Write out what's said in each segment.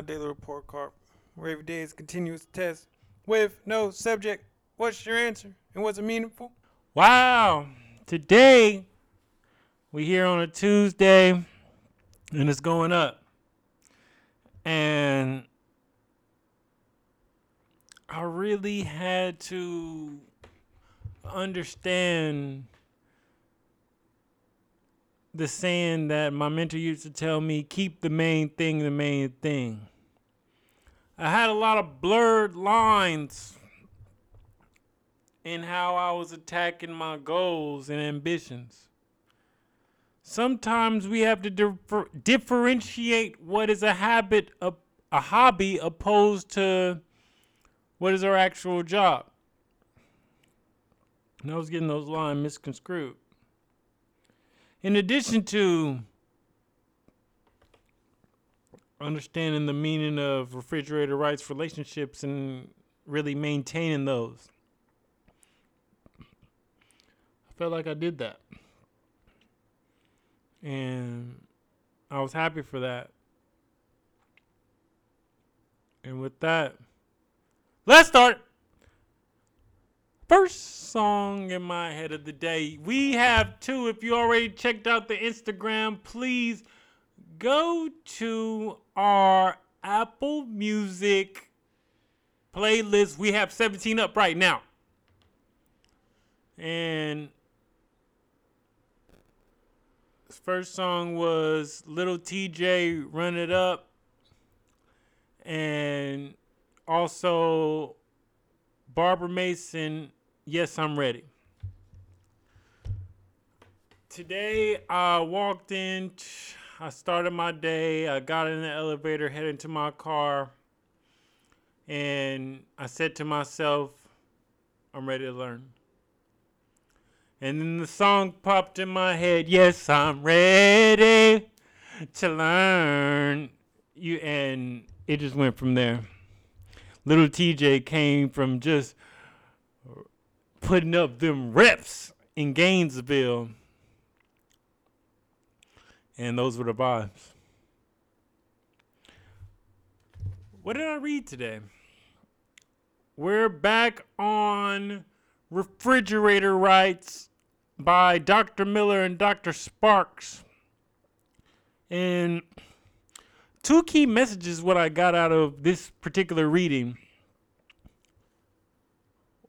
my daily report card, where every day is continuous test with no subject. What's your answer? And was it meaningful? Wow. Today, we here on a Tuesday, and it's going up. And I really had to understand the saying that my mentor used to tell me keep the main thing the main thing. I had a lot of blurred lines in how I was attacking my goals and ambitions. Sometimes we have to differ- differentiate what is a habit, a, a hobby, opposed to what is our actual job. And I was getting those lines misconstrued. In addition to understanding the meaning of refrigerator rights relationships and really maintaining those, I felt like I did that. And I was happy for that. And with that, let's start. First song in my head of the day. We have two. If you already checked out the Instagram, please go to our Apple Music playlist. We have 17 up right now. And first song was Little Tjay Run It Up. And also Barbara Mason Yes, I'm ready. Today I walked in, I started my day, I got in the elevator, headed to my car, and I said to myself, I'm ready to learn. And then the song popped in my head, Yes, I'm ready to learn. You and it just went from there. Little Tjay came from just putting up them reps in Gainesville. And those were the vibes. What did I read today? We're back on Refrigerator Rights by Dr. Miller and Dr. Sparks. And two key messages what I got out of this particular reading.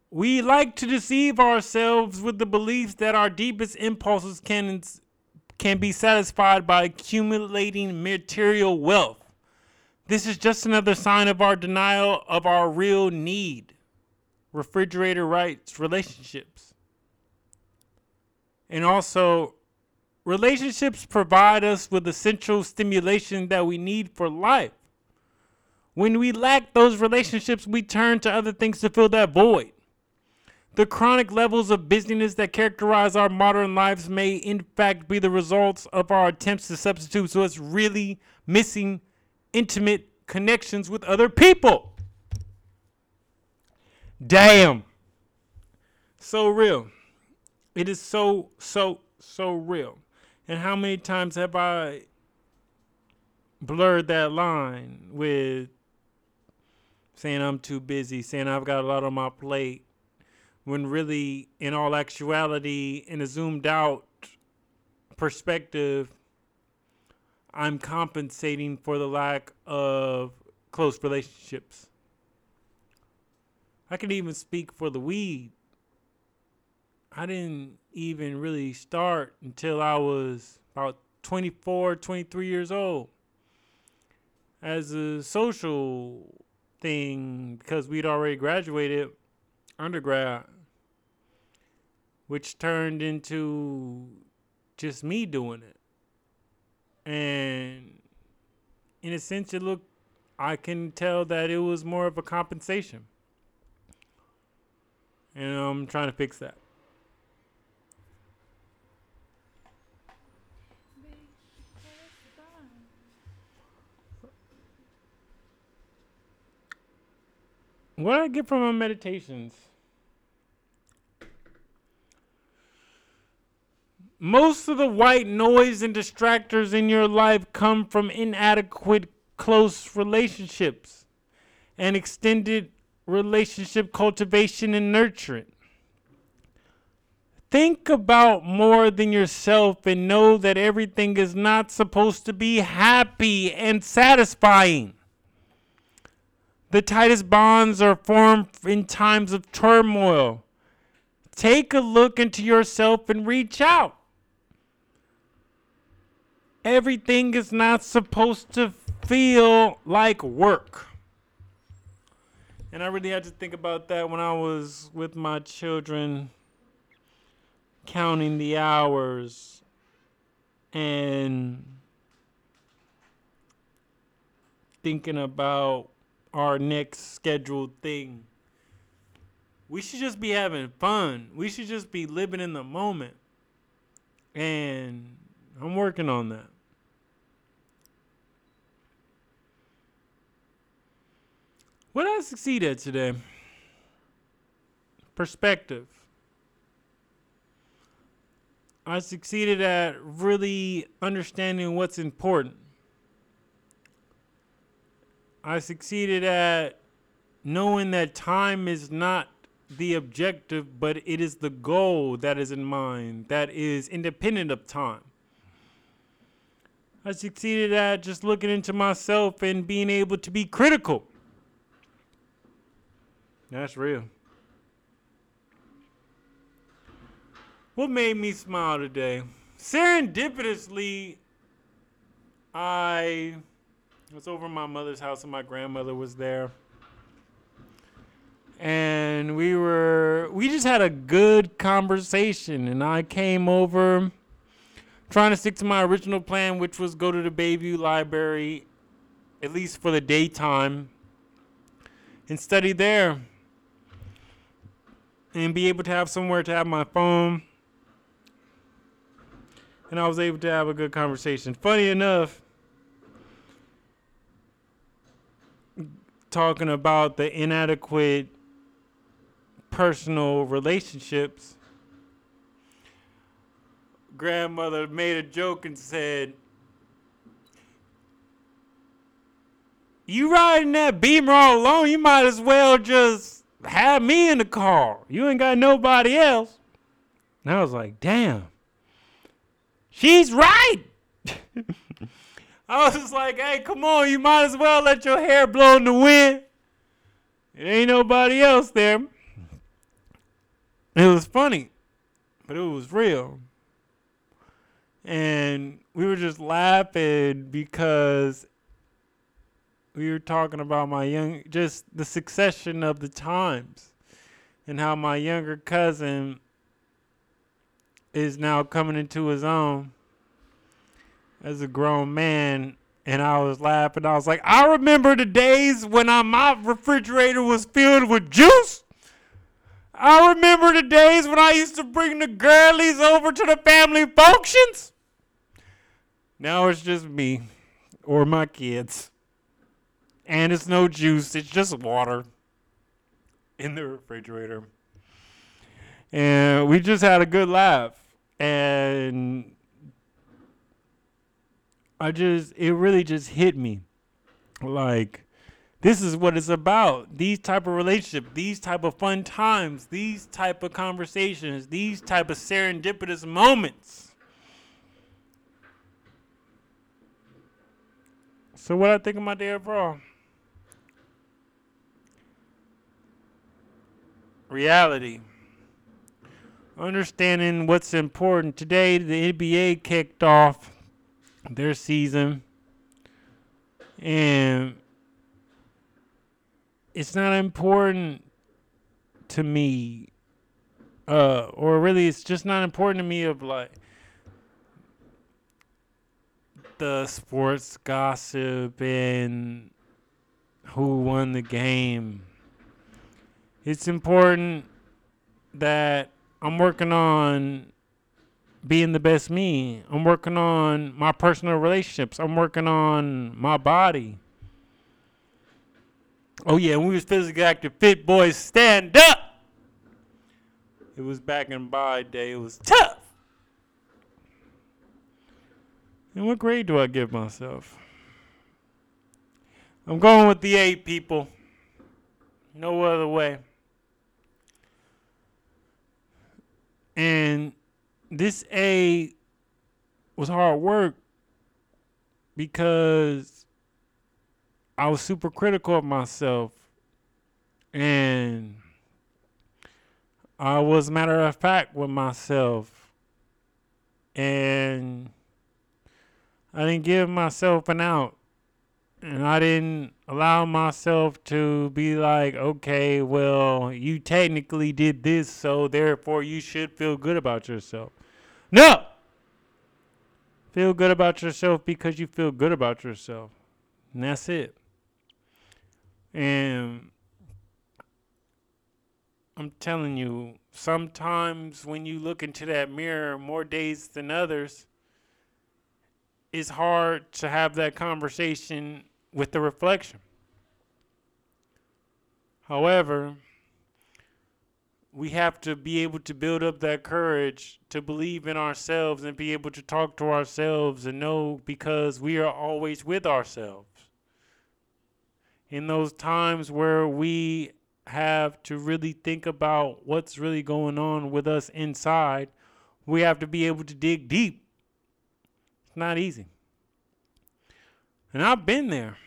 We like to deceive ourselves with the belief that our deepest impulses can can be satisfied by accumulating material wealth. This is just another sign of our denial of our real need. Refrigerator rights, relationships. And also, relationships provide us with essential stimulation that we need for life. When we lack those relationships, we turn to other things to fill that void. The chronic levels of busyness that characterize our modern lives may, in fact, be the results of our attempts to substitute so it's really missing intimate connections with other people. Damn. So real. It is so, so, so real. And how many times have I blurred that line with saying I'm too busy, saying I've got a lot on my plate, when really, in all actuality, in a zoomed out perspective, I'm compensating for the lack of close relationships. I can even speak for the weed. I didn't even really start until I was about 24, 23 years old as a social thing because we'd already graduated undergrad, which turned into just me doing it. And in a sense, it looked, I can tell that it was more of a compensation. And I'm trying to fix that. What I get from my meditations? Most of the white noise and distractors in your life come from inadequate close relationships and extended relationship cultivation and nurturing. Think about more than yourself and know that everything is not supposed to be happy and satisfying. The tightest bonds are formed in times of turmoil. Take a look into yourself and reach out. Everything is not supposed to feel like work. And I really had to think about that when I was with my children, counting the hours and thinking about our next scheduled thing. We should just be having fun. We should just be living in the moment. And I'm working on that. What I succeed at today? Perspective. I succeeded at really understanding what's important. I succeeded at knowing that time is not the objective, but it is the goal that is in mind, that is independent of time. I succeeded at just looking into myself and being able to be critical. That's real. What made me smile today? Serendipitously, I was over my mother's house and my grandmother was there. And we were, we just had a good conversation. And I came over trying to stick to my original plan, which was go to the Bayview Library, at least for the daytime, and study there. And be able to have somewhere to have my phone. And I was able to have a good conversation. Funny enough, talking about the inadequate personal relationships, grandmother made a joke and said, You riding that beamer all alone, you might as well just have me in the car. You ain't got nobody else. And I was like, damn. She's right. I was just like, hey, come on, you might as well let your hair blow in the wind. It ain't nobody else there. It was funny, but it was real. And we were just laughing because we were talking about my young, just the succession of the times and how my younger cousin is now coming into his own as a grown man and I was laughing. I was like, I remember the days when I, my refrigerator was filled with juice. I remember the days when I used to bring the girlies over to the family functions. Now it's just me or my kids. And it's no juice, it's just water in the refrigerator. And we just had a good laugh. And I just it really just hit me. Like this is what it's about. These type of relationship, these type of fun times, these type of conversations, these type of serendipitous moments. So what I think of my day overall? Reality. Understanding what's important. Today the NBA kicked off their season. And it's not important to me uh or really it's just not important to me of like the sports gossip and who won the game. It's important that I'm working on being the best me. I'm working on my personal relationships. I'm working on my body. Oh yeah, when we was physically active, fit boys stand up. It was back in my day. It was tough. And what grade do I give myself? I'm going with the eight people. No other way. And this A was hard work because I was super critical of myself. And I was matter of fact with myself. And I didn't give myself an out. And I didn't allow myself to be like, okay, well, you technically did this, so therefore you should feel good about yourself. No! Feel good about yourself because you feel good about yourself. And that's it. And I'm telling you, sometimes when you look into that mirror more days than others, it's hard to have that conversation with the reflection. However, we have to be able to build up that courage to believe in ourselves and be able to talk to ourselves and know because we are always with ourselves. In those times where we have to really think about what's really going on with us inside, we have to be able to dig deep. It's not easy. And I've been there.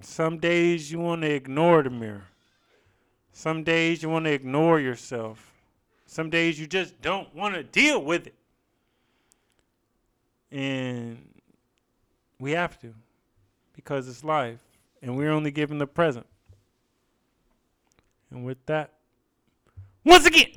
Some days you want to ignore the mirror. Some days you want to ignore yourself. Some days you just don't want to deal with it. And we have to because it's life and we're only given the present. And with that, once again,